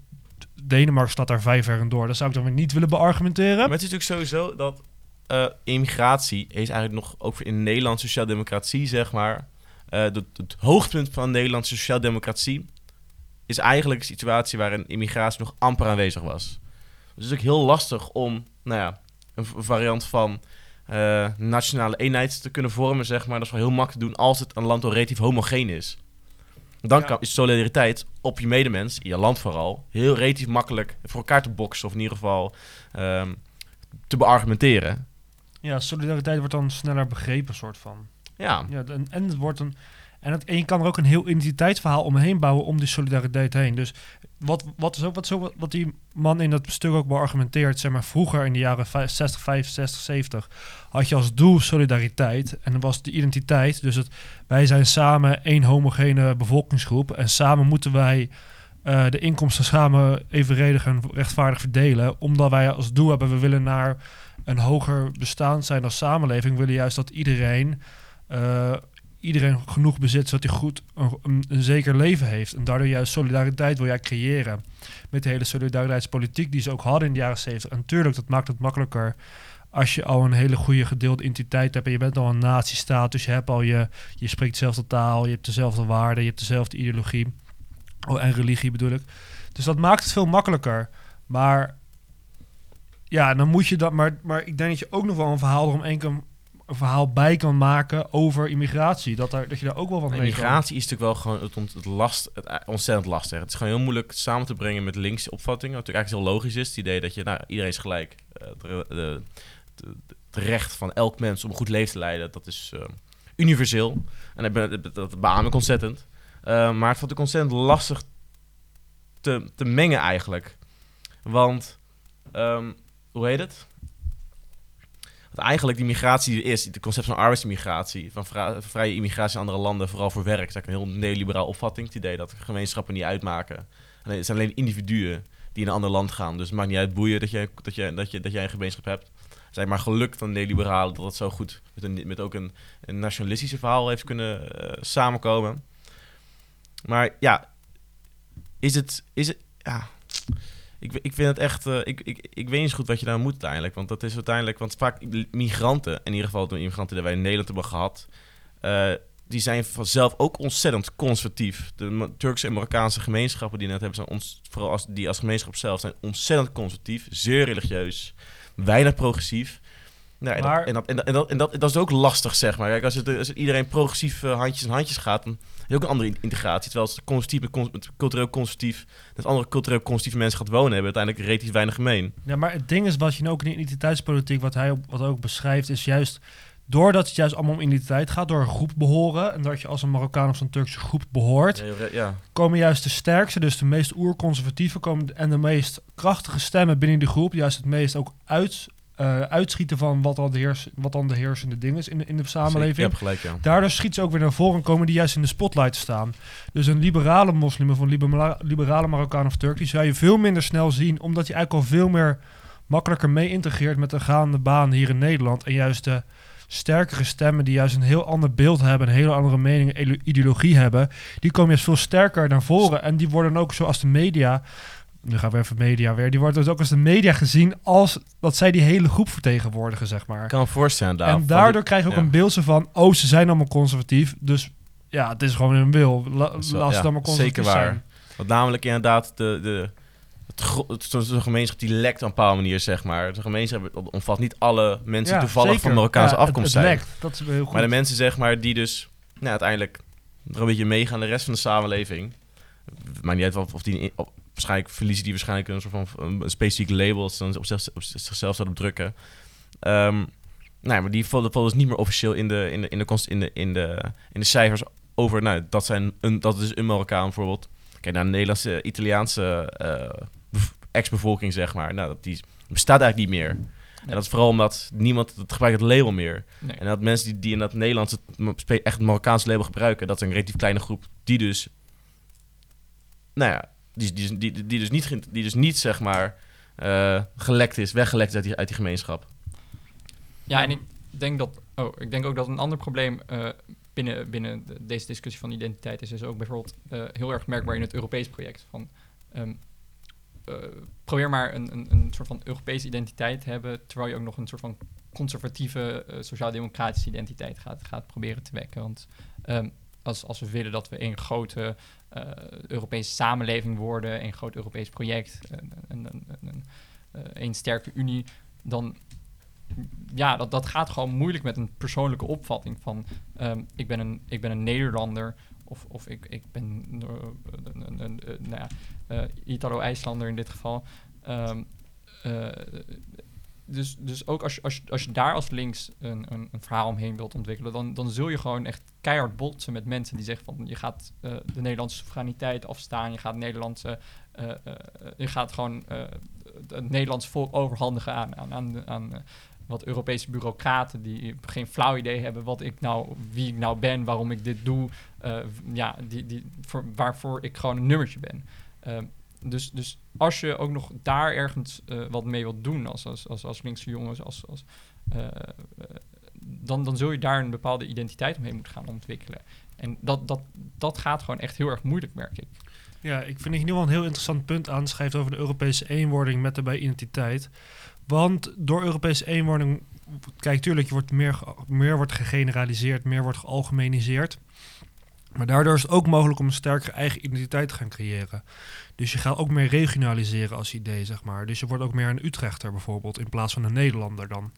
Denemarken staat daar vijf jaar door? Dat zou ik dan weer niet willen beargumenteren. Maar het is natuurlijk sowieso dat eh, immigratie is eigenlijk nog ook in Nederland sociaaldemocratie, zeg maar. eh, het, het hoogtepunt van Nederlandse sociaaldemocratie is eigenlijk een situatie waarin immigratie nog amper aanwezig was. Dus het is ook heel lastig om, nou ja, een variant van eh, nationale eenheid te kunnen vormen, zeg maar. Dat is wel heel makkelijk te doen als het een land al relatief homogeen is. Dan Ja. kan, is solidariteit op je medemens, in je land vooral, heel relatief makkelijk voor elkaar te boksen. Of in ieder geval ehm, te beargumenteren. Ja, solidariteit wordt dan sneller begrepen, soort van. Ja, Ja, en, en het wordt een. En, en je kan er ook een heel identiteitsverhaal omheen bouwen om die solidariteit heen. Dus wat, wat, is ook, wat, zo, wat die man in dat stuk ook beargumenteert, zeg maar, vroeger in de jaren vijf- 60, 65, 70, had je als doel solidariteit. En dat was de identiteit. Dus het, wij zijn samen één homogene bevolkingsgroep. En samen moeten wij eh, de inkomsten samen evenredig en rechtvaardig verdelen. Omdat wij als doel hebben, we willen naar een hoger bestaan zijn als samenleving. We willen juist dat iedereen eh, iedereen genoeg bezit zodat hij goed een, zeker leven heeft. En daardoor juist solidariteit wil jij creëren. Met de hele solidariteitspolitiek die ze ook hadden in de jaren 70. En natuurlijk, dat maakt het makkelijker als je al een hele goede gedeelde identiteit hebt en je bent al een nazistaat, dus je hebt al je, je spreekt dezelfde taal, je hebt dezelfde waarden, je hebt dezelfde ideologie. Oh, en religie bedoel ik. Dus dat maakt het veel makkelijker. Maar ja, dan moet je dat. Maar, maar ik denk dat je ook nog wel een verhaal erom één kan een verhaal bij kan maken over immigratie. Dat, daar, dat je daar ook wel wat mee immigratie is natuurlijk wel gewoon het, ontzettend lastig. Het is gewoon heel moeilijk samen te brengen met linkse opvattingen. Wat natuurlijk eigenlijk heel logisch is. Het idee dat je, nou, iedereen is gelijk. Eh, het, recht van elk mens om een goed leven te leiden, dat is eh, universeel. En dat, dat, dat beaam ik ontzettend. Eh, maar het vond ik ontzettend lastig te, te mengen eigenlijk. Want, ehm, hoe heet het? Want eigenlijk die migratie is, het concept van arbeidsimmigratie, van vrije immigratie in andere landen, vooral voor werk, is eigenlijk een heel neoliberaal opvatting. Het idee dat gemeenschappen niet uitmaken. Alleen, het zijn alleen individuen die in een ander land gaan. Dus het maakt niet uit boeien dat jij, dat jij, dat je, dat jij een gemeenschap hebt. Het is maar gelukt van de neoliberalen dat het zo goed met, een, met ook een, een nationalistische verhaal heeft kunnen eh, samenkomen. Maar ja, is het, is het, ja, ik, ik vind het echt, eh, ik, ik, ik weet niet goed wat je daar moet uiteindelijk. Want dat is uiteindelijk, want vaak migranten, in ieder geval de immigranten die wij in Nederland hebben gehad, eh, die zijn vanzelf ook ontzettend conservatief. De Turkse en Marokkaanse gemeenschappen die net hebben, zijn ons, vooral als, die als gemeenschap zelf, zijn ontzettend conservatief, zeer religieus, weinig progressief. En, Maar- dat, en, dat, en, dat, en, dat, en dat, dat is ook lastig, zeg maar. Kijk, als, het, als het iedereen progressief eh, handjes en handjes gaat, dan heb je ook een andere in- integratie. Terwijl als het conservatief met, cons- met cultureel conservatief, met andere cultureel conservatieve mensen gaat wonen, hebben uiteindelijk relatief weinig gemeen. Ja, maar het ding is wat je ook in de identiteitspolitiek, wat hij wat ook beschrijft, is juist doordat het juist allemaal om identiteit gaat, door een groep behoren en dat je als een Marokkaan of zo'n Turkse groep behoort, Ja, ja. komen juist de sterkste, dus de meest oerconservatieve komen, en de meest krachtige stemmen binnen die groep, juist het meest ook uit, eh, uitschieten van wat dan, de heers, wat dan de heersende ding is in de, in de samenleving. Je hebt gelijk, ja. Daardoor schiet ze ook weer naar voren en komen die juist in de spotlight staan. Dus een liberale moslim of een libera- liberale Marokkaan of Turk, die zou je veel minder snel zien, omdat je eigenlijk al veel meer makkelijker mee integreert met de gaande baan hier in Nederland. En juist de sterkere stemmen die juist een heel ander beeld hebben, een hele andere mening, ide- ideologie hebben, die komen juist veel sterker naar voren. En die worden ook zoals de media, nu gaan we even media weer, die worden dus ook als de media gezien als dat zij die hele groep vertegenwoordigen, zeg maar. Ik kan me voorstellen. daar. En Van daardoor die- krijg je ook ja. een beeld van, oh, ze zijn allemaal conservatief. Dus ja, het is gewoon een wil. La, laat ze ja, maar conservatief zeker waar. zijn. Want namelijk inderdaad, de, de, het, zo'n- zo'n gemeenschap die lekt op een bepaalde manier, zeg maar. De gemeenschap omvat niet alle mensen die toevallig zeker. van Marokkaanse het- afkomst het zijn. lekt. Dat is heel goed. Maar de mensen, zeg maar, die dus nou, uiteindelijk er een beetje meegaan de rest van de samenleving. Maar niet uit of, of die op- waarschijnlijk verliezen die waarschijnlijk een soort van een, specifiek label dat ze dan op, zich, op zichzelf zouden drukken. Ehm nou, ja, maar die vallen dus niet meer officieel in de, in de, in de, in de, in de, in de cijfers over. Nou, dat, zijn een, dat is een Marokkaan bijvoorbeeld. Kijk naar de Nederlandse, Italiaanse bev- ex-bevolking, zeg maar. Nou, dat die bestaat eigenlijk niet meer. En dat is vooral omdat niemand het gebruikt het label meer. Nee. En dat mensen die, die in dat Nederlandse, echt het Marokkaanse label gebruiken, dat is een relatief kleine groep die dus, nou ja, die, die, die, die, dus, niet, die dus niet, zeg maar, eh, gelekt is, weggelekt is uit die, uit die gemeenschap. Ja, en ik denk dat. Oh, ik denk ook dat een ander probleem eh, binnen, binnen de- deze discussie van identiteit is, is ook bijvoorbeeld eh, heel erg merkbaar in het Europees project. Van, ehm, eh, probeer maar een, een, een soort van Europese identiteit te hebben, terwijl je ook nog een soort van conservatieve, sociaal-democratische identiteit gaat, gaat proberen te wekken. Want ehm, als, als we willen dat we één grote Europese samenleving worden, één groot Europees project, een, een, een, een, een, eh, één sterke unie, dan ja, dat, dat gaat gewoon moeilijk met een persoonlijke opvatting van ehm, ik, ben een, ik ben een Nederlander of, of ik, ik ben eh, een, een, een, een, nou eh, Italo-IJslander in dit geval. Ehm, eh, dus, dus ook als je, als, je, als je daar als links een, een, een verhaal omheen wilt ontwikkelen, dan, dan zul je gewoon echt keihard botsen met mensen die zeggen van je gaat eh, de Nederlandse soevereiniteit afstaan, je gaat Nederlandse, eh, eh, je gaat gewoon het Nederlandse volk overhandigen aan, aan, aan, aan wat Europese bureaucraten die geen flauw idee hebben wat ik nou, wie ik nou ben, waarom ik dit doe, ja, die, die, voor, waarvoor ik gewoon een nummertje ben. Dus, dus als je ook nog daar ergens eh, wat mee wilt doen als, als, als, als linkse jongens, als, als, eh, eh, dan, dan zul je daar een bepaalde identiteit omheen moeten gaan ontwikkelen. En dat, dat, dat gaat gewoon echt heel erg moeilijk, merk ik. Ja, ik vind in ieder geval een heel interessant punt aanschrijft over de Europese eenwording met daarbij identiteit. Want door Europese eenwording, kijk, tuurlijk, je wordt meer, meer wordt gegeneraliseerd, meer wordt gealgemeniseerd. Maar daardoor is het ook mogelijk om een sterkere eigen identiteit te gaan creëren. Dus je gaat ook meer regionaliseren als idee, zeg maar. Dus je wordt ook meer een Utrechter bijvoorbeeld, in plaats van een Nederlander dan.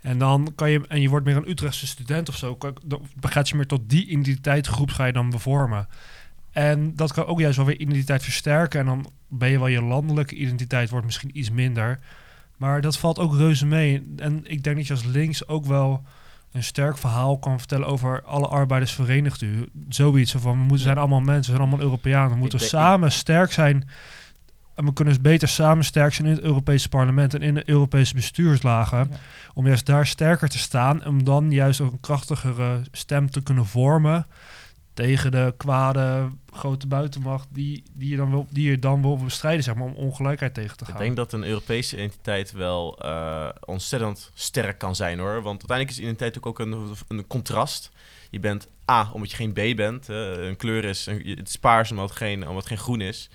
En dan kan je, en je wordt meer een Utrechtse student of zo, dan gaat je meer tot die identiteitsgroep ga je dan bevormen. En dat kan ook juist wel weer identiteit versterken. En dan ben je wel je landelijke identiteit wordt misschien iets minder. Maar dat valt ook reuze mee. En ik denk dat je als links ook wel een sterk verhaal kan vertellen over alle arbeiders verenigd u. Zoiets van, we moeten, zijn allemaal mensen, we zijn allemaal Europeanen. We moeten samen sterk zijn. En we kunnen dus beter samen sterk zijn in het Europese parlement en in de Europese bestuurslagen. Ja. Om juist daar sterker te staan. Om dan juist ook een krachtigere stem te kunnen vormen tegen de kwade grote buitenmacht die, die, je dan wil, die je dan wil bestrijden, zeg maar, om ongelijkheid tegen te gaan. Ik denk dat een Europese identiteit wel eh, ontzettend sterk kan zijn hoor. Want uiteindelijk is identiteit ook, ook een, een contrast. Je bent A, omdat je geen B bent. een kleur is, een, het is paars omdat het geen, omdat het geen groen is.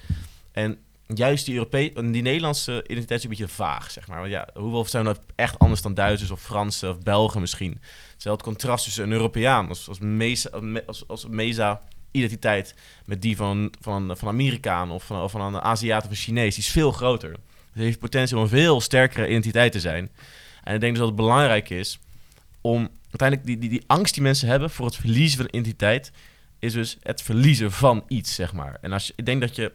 En juist die, die Nederlandse identiteit is een beetje vaag, zeg maar. Want ja, hoeveel zijn nou echt anders dan Duitsers of Fransen of Belgen misschien? Terwijl het contrast tussen een Europeaan als, als, mesa, mesa-identiteit met die van, van, van Amerikaan of van, van een Aziat of een Chinees, die is veel groter. Het heeft potentie om een veel sterkere identiteit te zijn. En ik denk dus dat het belangrijk is om uiteindelijk die, die, die angst die mensen hebben voor het verliezen van identiteit, is dus het verliezen van iets, zeg maar. En als je, ik denk dat je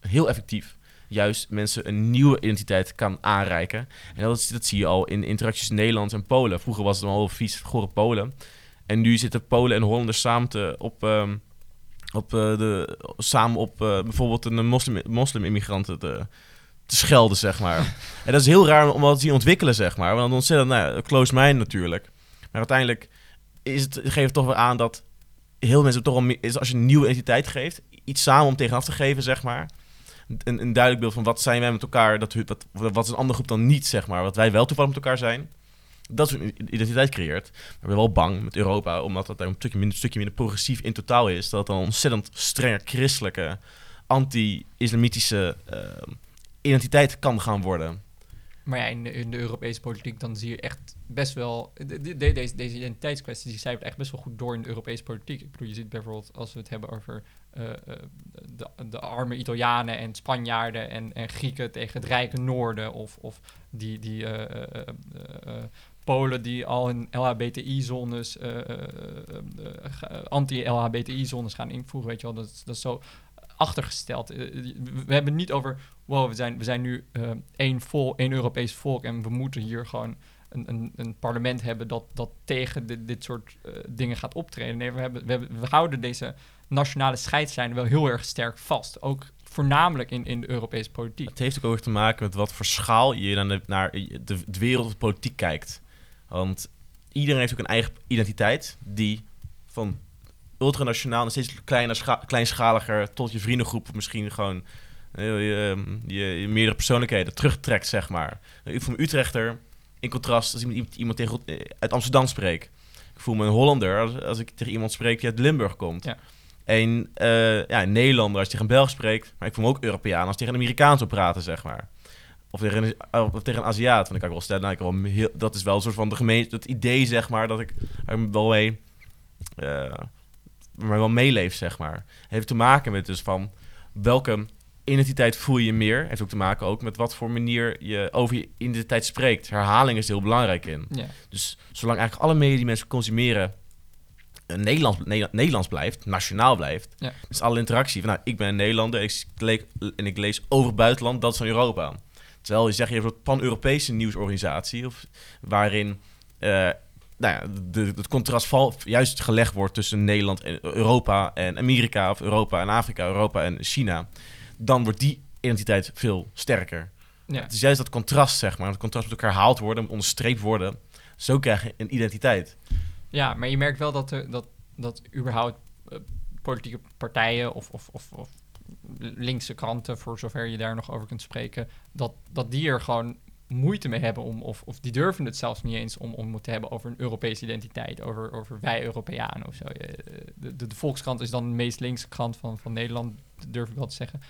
heel effectief juist mensen een nieuwe identiteit kan aanreiken. En dat, dat zie je al in interacties Nederland en Polen. Vroeger was het een half vies, gore Polen. En nu zitten Polen en Hollanders samen te, op, um, op, uh, de, samen op uh, bijvoorbeeld een moslim, moslim-immigranten te, te schelden, zeg maar. en dat is heel raar om dat te zien ontwikkelen, zeg maar. Want ontzettend, nou ja, close mind natuurlijk. Maar uiteindelijk is het, geeft het toch weer aan dat heel mensen toch al, is als je een nieuwe identiteit geeft, iets samen om tegenaf te geven, zeg maar een, duidelijk beeld van wat zijn wij met elkaar, dat, wat, wat is een andere groep dan niet, zeg maar. Wat wij wel toevallig met elkaar zijn. Dat is een identiteit creëert. Maar ben wel bang met Europa, omdat dat een stukje minder, stukje progressief in totaal is. Dat het een ontzettend strenge christelijke, anti-islamitische uh, identiteit kan gaan worden. Maar ja, in de, Europese politiek dan zie je echt best wel... De, deze, deze identiteitskwestie die cijfert echt best wel goed door in de Europese politiek. Ik bedoel, je ziet bijvoorbeeld als we het hebben over uh, de, arme Italianen en Spanjaarden en, en, Grieken tegen het rijke noorden. Of, of die, die uh, Polen die al in LHBTI-zones, anti-LHBTI-zones gaan invoeren. Weet je wel, dat, dat is zo achtergesteld. We hebben het niet over, wow, we zijn, we zijn nu één, vol, één Europees volk en we moeten hier gewoon een, een, een parlement hebben dat, dat tegen dit, soort dingen gaat optreden. Nee, we, hebben, we, hebben, we houden deze nationale scheidslijnen wel heel erg sterk vast. Ook voornamelijk in, in de Europese politiek. Het heeft ook te maken met wat voor schaal je naar de, naar de, wereldpolitiek kijkt. Want iedereen heeft ook een eigen identiteit die van ultranationaal en steeds kleiner, kleinschaliger tot je vriendengroep misschien gewoon eh, je, je, je, meerdere persoonlijkheden terugtrekt, zeg maar. Ik voel me Utrechter in contrast als iemand, iemand tegen, eh, uit Amsterdam spreek. Ik voel me een Hollander als, als ik tegen iemand spreek die uit Limburg komt. Ja. En uh, ja, een Nederlander als je tegen een Belg spreekt. Maar ik voel me ook Europeaan als je tegen een Amerikaan zou praten, zeg maar. Of tegen een, of tegen een Aziat. Want ik kan wel stellen, nou, ik wel heel, dat is wel een soort van de gemeente, het idee, zeg maar, dat ik er wel mee, uh, maar wel meeleef, zeg maar. Heeft te maken met dus van welke identiteit voel je meer. Heeft ook te maken ook met wat voor manier je over je identiteit spreekt. Herhaling is er heel belangrijk in. Ja. Dus zolang eigenlijk alle media die mensen consumeren Nederlands, Nederlands blijft, nationaal blijft. Ja. Dus alle interactie van, nou, ik ben een Nederlander ik leek, en ik lees over het buitenland, dat is van Europa. Terwijl je zegt, je hebt een pan-Europese nieuwsorganisatie, of, waarin uh, nou ja, de, het contrast val, juist gelegd wordt tussen Nederland en Europa en Amerika, of Europa en Afrika, Europa en China. Dan wordt die identiteit veel sterker. Ja. Het is juist dat contrast, zeg maar. Het contrast moet elkaar herhaald worden, moet onderstreept worden. Zo krijg je een identiteit. Ja, maar je merkt wel dat, er, dat, dat überhaupt uh, politieke partijen of, of, of, of, linkse kranten, voor zover je daar nog over kunt spreken, dat, dat die er gewoon moeite mee hebben om, of, of die durven het zelfs niet eens om, om te hebben over een Europese identiteit, over, over wij Europeanen of zo. Eh, de, de, de, Volkskrant is dan de meest linkse krant van, van Nederland, durf ik wel te zeggen.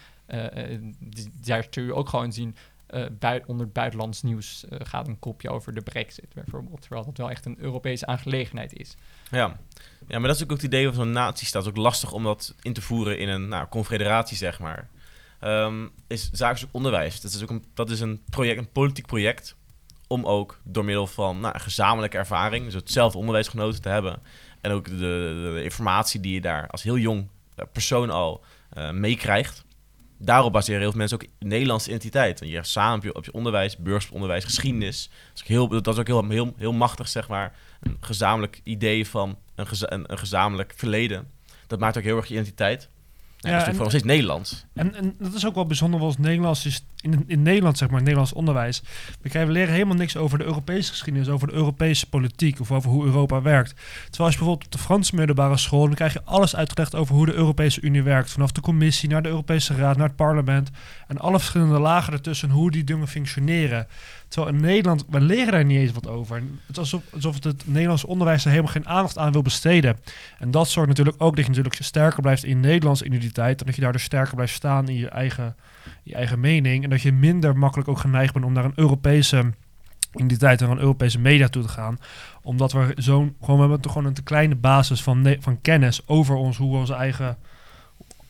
Daar kun je ook gewoon zien uh, onder het buitenlands nieuws uh, gaat een kopje over de brexit bijvoorbeeld. Terwijl dat wel echt een Europese aangelegenheid is. Ja, ja maar dat is ook het idee van zo'n nazistaat. Het is ook lastig om dat in te voeren in een nou, confederatie, zeg maar. Um, is zakelijk onderwijs. Dat is ook een, dat is een project, een politiek project om ook door middel van nou, gezamenlijke ervaring, dus hetzelfde onderwijs genoten te hebben. En ook de, de, informatie die je daar als heel jong eh, persoon al meekrijgt daarop baseren heel veel mensen ook Nederlandse identiteit. En je samen op je, op je onderwijs, beursonderwijs, geschiedenis. Dat is ook, heel, dat is ook heel, heel, heel machtig, zeg maar. Een gezamenlijk idee van een, geza een, een gezamenlijk verleden. Dat maakt ook heel erg je identiteit. Ja, ja, dat is natuurlijk nog steeds Nederlands. En, en dat is ook wel bijzonder, want Nederlands is in, in Nederland, zeg maar, in Nederlands onderwijs, we, krijgen, we leren helemaal niks over de Europese geschiedenis, over de Europese politiek of over hoe Europa werkt. Terwijl als je bijvoorbeeld op de Franse middelbare school, dan krijg je alles uitgelegd over hoe de Europese Unie werkt. Vanaf de commissie naar de Europese Raad, naar het parlement en alle verschillende lagen ertussen, hoe die dingen functioneren. Terwijl in Nederland, we leren daar niet eens wat over. Het is alsof, alsof het, het Nederlandse onderwijs er helemaal geen aandacht aan wil besteden. En dat zorgt natuurlijk ook dat je natuurlijk sterker blijft in Nederlandse identiteit. En dat je daar dus sterker blijft staan in je eigen, je eigen mening. En dat je minder makkelijk ook geneigd bent om naar een Europese identiteit en naar een Europese media toe te gaan. Omdat we zo'n, gewoon, we hebben toch gewoon een te kleine basis van, van kennis over ons, hoe onze eigen,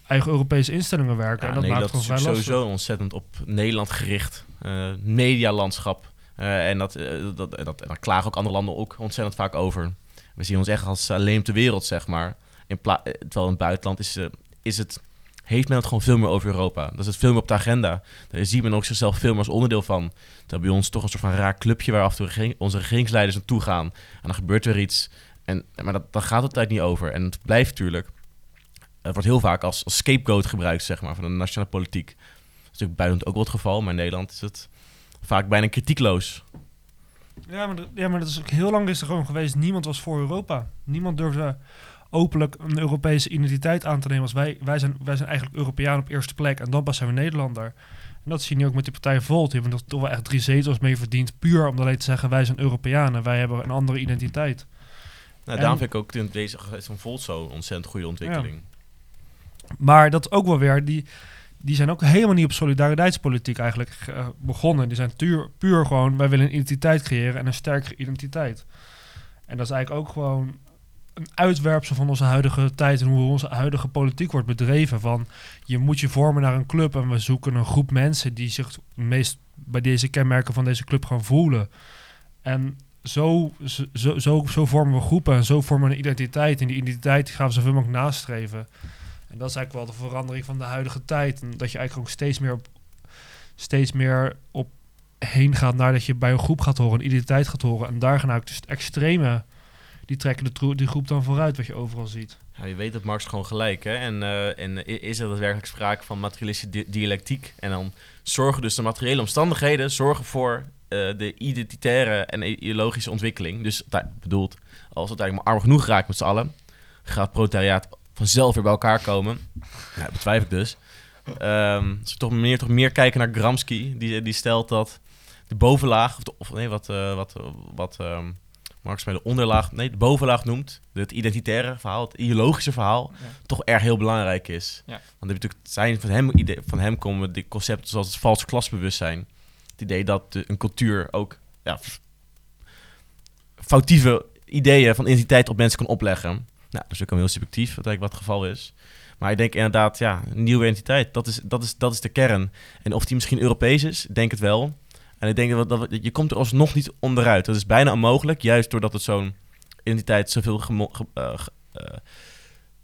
eigen Europese instellingen werken. Ja, en dat maakt is natuurlijk lastig. sowieso ontzettend op Nederland gericht. eh medialandschap. Eh, en dat, eh, dat, en dat, en daar klagen ook andere landen ook ontzettend vaak over. We zien ons echt als alleen op de wereld, zeg maar. In terwijl in het buitenland is, is het, heeft men het gewoon veel meer over Europa. Dat is het veel meer op de agenda. Daar ziet men ook zichzelf veel meer als onderdeel van. Terwijl bij ons toch een soort van raar clubje waar af en toe onze regeringsleiders naartoe gaan. En dan gebeurt er iets. En, maar dat, daar gaat het tijd niet over. En het blijft natuurlijk. Het wordt heel vaak als, scapegoat gebruikt, zeg maar, van de nationale politiek. Dat is natuurlijk buiten ook wel het geval, maar in Nederland is het vaak bijna kritiekloos. Ja, maar, dat- ja, maar dat is ook heel lang is er gewoon geweest. Niemand was voor Europa. Niemand durfde openlijk een Europese identiteit aan te nemen. Als wij, wij, zijn, wij zijn eigenlijk Europeaan op eerste plek en dan pas zijn we Nederlander. En dat zie je nu ook met die partij Volt. Die hebben er toch wel echt drie zetels mee verdiend. Puur om alleen te zeggen wij zijn Europeanen. Wij hebben een andere identiteit. Nou, En- daarom vind ik ook deze van Volt zo ontzettend goede ontwikkeling. Maar dat ook wel weer, die, die zijn ook helemaal niet op solidariteitspolitiek eigenlijk eh, begonnen. Die zijn tuur, puur gewoon, wij willen een identiteit creëren en een sterkere identiteit. En dat is eigenlijk ook gewoon een uitwerpsel van onze huidige tijd en hoe onze huidige politiek wordt bedreven. Van je moet je vormen naar een club en we zoeken een groep mensen die zich meest bij deze kenmerken van deze club gaan voelen. En zo, zo, zo, zo vormen we groepen en zo vormen we een identiteit. En die identiteit gaan we zoveel mogelijk nastreven. En dat is eigenlijk wel de verandering van de huidige tijd. En dat je eigenlijk ook steeds meer op, steeds meer op heen gaat naar dat je bij een groep gaat horen, een identiteit gaat horen. En daar gaan eigenlijk dus het extreme, die trekken de die groep dan vooruit, wat je overal ziet. Ja, je weet dat Marx gewoon gelijk, hè? En, eh, en is er daadwerkelijk sprake van materialistische di- dialectiek? En dan zorgen dus de materiële omstandigheden zorgen voor eh, de identitaire en ideologische ontwikkeling. Dus bedoeld, als het eigenlijk maar arm genoeg raakt met z'n allen, gaat proletariaat vanzelf weer bij elkaar komen. Ja, betwijfel ik dus. Ehm, als we toch meer, toch meer kijken naar Gramsci, die, die stelt dat de bovenlaag, of, nee, wat, eh, wat, wat ehm, Marx bij de onderlaag, nee, de bovenlaag noemt, het identitaire verhaal, het ideologische verhaal, Ja. toch erg heel belangrijk is. Ja. Want natuurlijk zijn van hem, idee, van hem komen die concepten zoals het vals klasbewustzijn. Het idee dat de- een cultuur ook ja, foutieve ideeën van identiteit op mensen kan opleggen. Nou, dat is ook heel subjectief, wat eigenlijk wat het geval is. Maar ik denk inderdaad, ja, een nieuwe identiteit, dat is, dat is, dat is de kern. En of die misschien Europees is, denk het wel. En ik denk dat, dat je komt er alsnog niet onderuit. Dat is bijna onmogelijk, juist doordat het zo'n identiteit zoveel eh, eh,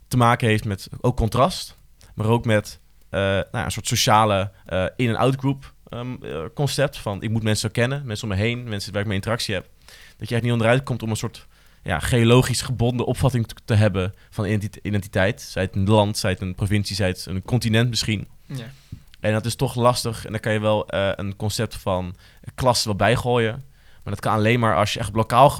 te maken heeft met ook contrast, maar ook met eh, nou, een soort sociale in- en out-group ehm, eh, concept. Van ik moet mensen kennen, mensen om me heen, mensen waar ik mee interactie heb. Dat je echt niet onderuit komt om een soort ja, geologisch gebonden opvatting te, te hebben van identi- identiteit. Zij het een land, zij het een provincie, zij het een continent misschien. Ja. En dat is toch lastig. En dan kan je wel eh, een concept van klasse wel bijgooien. Maar dat kan alleen maar als je echt op lokaal,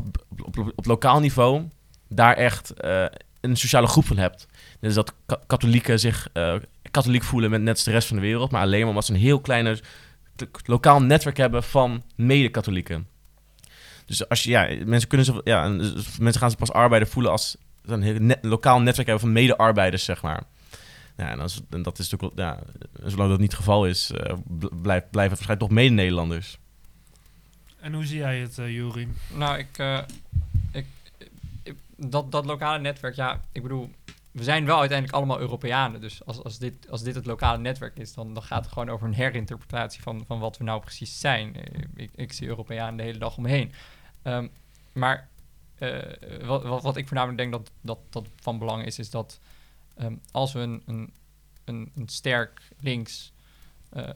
op, lokaal niveau daar echt eh, een sociale groep van hebt. Dus dat ka- katholieken zich eh, katholiek voelen met net als de rest van de wereld. Maar alleen maar omdat ze een heel klein lokaal netwerk hebben van mede-katholieken. Dus als je, ja, mensen kunnen ja, en mensen gaan zich pas arbeider voelen als ze een heel lokaal netwerk hebben van mede-arbeiders, zeg maar. Ja, en, als, en dat is natuurlijk, ja, zolang dat niet het geval is, eh, bl- blijft, blijven het waarschijnlijk toch mede-Nederlanders. En hoe zie jij het, uh, Juri? Nou, ik, eh, ik, ik- dat, dat lokale netwerk, ja, ik bedoel, we zijn wel uiteindelijk allemaal Europeanen. Dus als, als, dit, als dit het lokale netwerk is, dan, dan gaat het gewoon over een herinterpretatie van, van wat we nou precies zijn. Eh, Ik, ik zie Europeanen de hele dag om me heen. Ehm, maar eh, wat, wat, wat ik voornamelijk denk dat, dat, dat van belang is, is dat ehm, als we een, een, een, sterk links eh,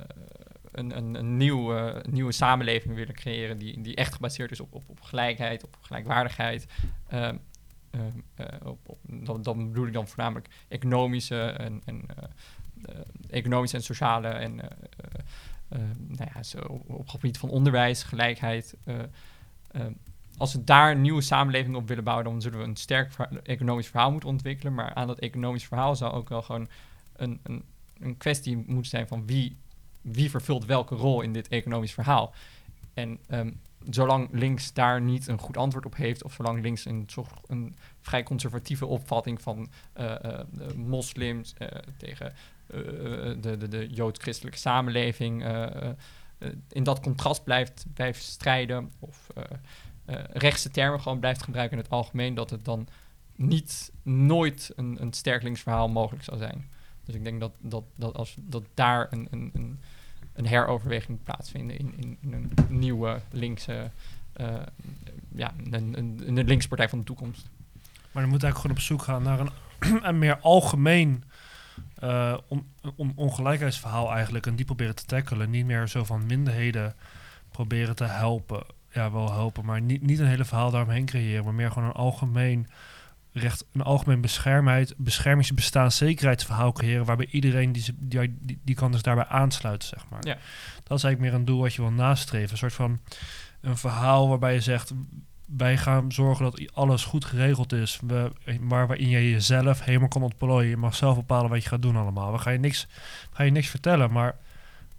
een, een, een nieuwe, nieuwe samenleving willen creëren die, die echt gebaseerd is op, op, op gelijkheid, op gelijkwaardigheid. ehm, ehm, eh, op, op, dan, dan bedoel ik dan voornamelijk economische en, en, eh, economische en sociale en nou ja, zo op, op gebied van onderwijs, gelijkheid. Als we daar een nieuwe samenleving op willen bouwen, dan zullen we een sterk economisch verhaal moeten ontwikkelen. Maar aan dat economisch verhaal zou ook wel gewoon een, een, een kwestie moeten zijn van wie, wie vervult welke rol in dit economisch verhaal. En ehm, zolang links daar niet een goed antwoord op heeft, of zolang links een, een vrij conservatieve opvatting van eh, eh, moslims eh, tegen de, de, de joods-christelijke samenleving in dat contrast blijft, blijft strijden, of rechtse termen gewoon blijft gebruiken in het algemeen, dat het dan niet nooit een, een sterk links verhaal mogelijk zou zijn. Dus ik denk dat, dat, dat, als, dat daar een, een, een, heroverweging moet plaatsvinden in, in, een nieuwe linkse, eh, ja, een, een, een linkspartij van de toekomst. Maar dan moet eigenlijk gewoon op zoek gaan naar een, een meer algemeen eh, on- on- ongelijkheidsverhaal eigenlijk. En die proberen te tackelen. Niet meer zo van minderheden proberen te helpen. Ja, wel helpen, maar niet, niet een hele verhaal daaromheen creëren. Maar meer gewoon een algemeen recht, een algemeen beschermheid, beschermingsbestaanszekerheidsverhaal creëren. Waarbij iedereen die, die, die, die kan dus daarbij aansluiten, zeg maar. Ja. Dat is eigenlijk meer een doel wat je wil nastreven. Een soort van een verhaal waarbij je zegt wij gaan zorgen dat alles goed geregeld is. We, maar waarin je jezelf helemaal kan ontplooien. Je mag zelf bepalen wat je gaat doen allemaal. We gaan je niks, we gaan je niks vertellen, maar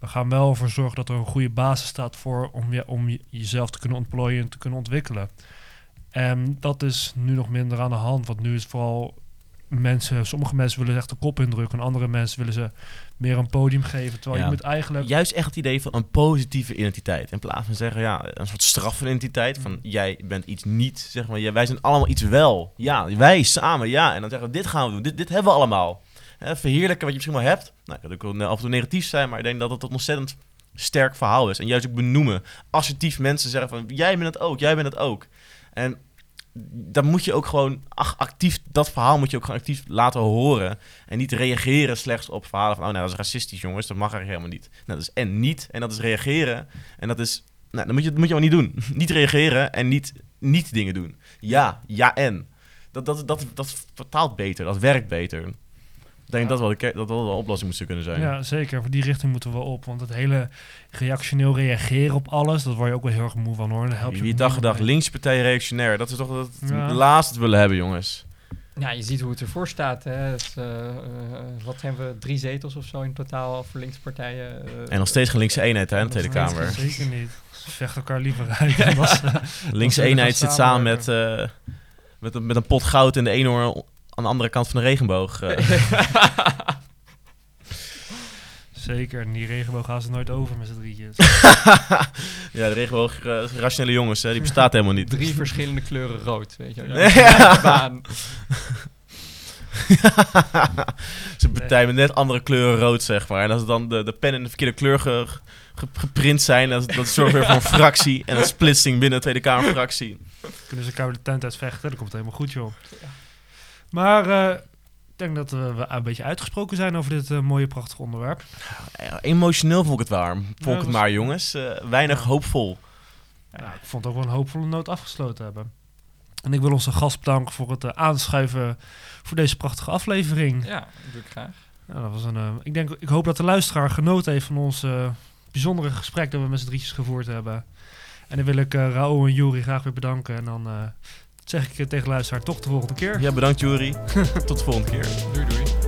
we gaan wel ervoor zorgen dat er een goede basis staat voor om, je, om je, jezelf te kunnen ontplooien en te kunnen ontwikkelen. En dat is nu nog minder aan de hand, want nu is vooral mensen, sommige mensen willen echt de kop indrukken en andere mensen willen ze meer een podium geven. Terwijl Ja. je moet eigenlijk... Juist echt het idee van een positieve identiteit. In plaats van zeggen, ja, een soort straffenidentiteit. Van jij bent iets niet, zeg maar. Ja, wij zijn allemaal iets wel. Ja, wij samen, ja. En dan zeggen we, dit gaan we doen. Dit, dit hebben we allemaal. Hè, verheerlijken wat je misschien wel hebt. Nou, dat kan ook af en toe negatief zijn. Maar ik denk dat het een ontzettend sterk verhaal is. En juist ook benoemen. Assertief mensen zeggen van, jij bent het ook, jij bent het ook. En dan moet je ook gewoon ach, actief, dat verhaal moet je ook gewoon actief laten horen. En niet reageren slechts op verhalen van, oh nou, dat is racistisch jongens, dat mag eigenlijk helemaal niet. Nou, dat is en niet, en dat is reageren. En dat is, nou, dat moet je, dat moet je gewoon niet doen. niet reageren en niet, niet dingen doen. Ja, ja en. Dat, dat, dat, dat vertaalt beter, dat werkt beter. Ik denk dat wel de, dat dat wel een oplossing moet kunnen zijn. Ja, zeker. Voor die richting moeten we op. Want het hele reactioneel reageren op alles, dat word je ook wel heel erg moe van hoor. Dan help je Wie dag linkse partij reactionair. Dat is toch het Ja. laatste willen hebben, jongens. Ja, je ziet hoe het ervoor staat. Hè. Dus, eh, eh, wat hebben we? Drie zetels of zo in totaal voor linkspartijen. eh, En nog steeds geen linkse eenheid hè, in de Dat Tweede Kamer. Zeker niet. Ze vechten elkaar liever uit. dat ze- Linkse eenheid zit samen met, eh, met, een, met een pot goud en de eenhoorn aan de andere kant van de regenboog. eh. Zeker. En die regenboog gaan ze nooit over met z'n drietjes. ja, de regenboog, eh, rationele jongens, hè, die bestaat helemaal niet. Drie verschillende kleuren rood, weet je wel. Ja. Baan. Het is een partij met net andere kleuren rood, zeg maar. En als het dan de, de pen in de verkeerde kleur ge- ge- geprint zijn, dat, dat zorgt weer voor een fractie en een splitsing binnen de Tweede Kamerfractie. Kunnen ze elkaar de tent uitvechten. Dan komt het helemaal goed, joh. Maar eh, ik denk dat we, een beetje uitgesproken zijn over dit eh, mooie, prachtige onderwerp. Emotioneel vond ik het warm. Vond Ja, ik het was- maar, jongens. Eh, weinig Ja. hoopvol. Ja, ik vond het ook wel een hoopvolle noot afgesloten hebben. En ik wil onze gast bedanken voor het aanschuiven voor deze prachtige aflevering. Ja, dat doe ik graag. Ja, dat was een, eh, ik, denk, ik hoop dat de luisteraar genoten heeft van ons bijzondere gesprek dat we met z'n drietjes gevoerd hebben. En dan wil ik Raoul en Juri graag weer bedanken. En dan eh, zeg ik tegen luisteraar toch de volgende keer. Ja, bedankt, Jury. Tot de volgende keer. Doei doei.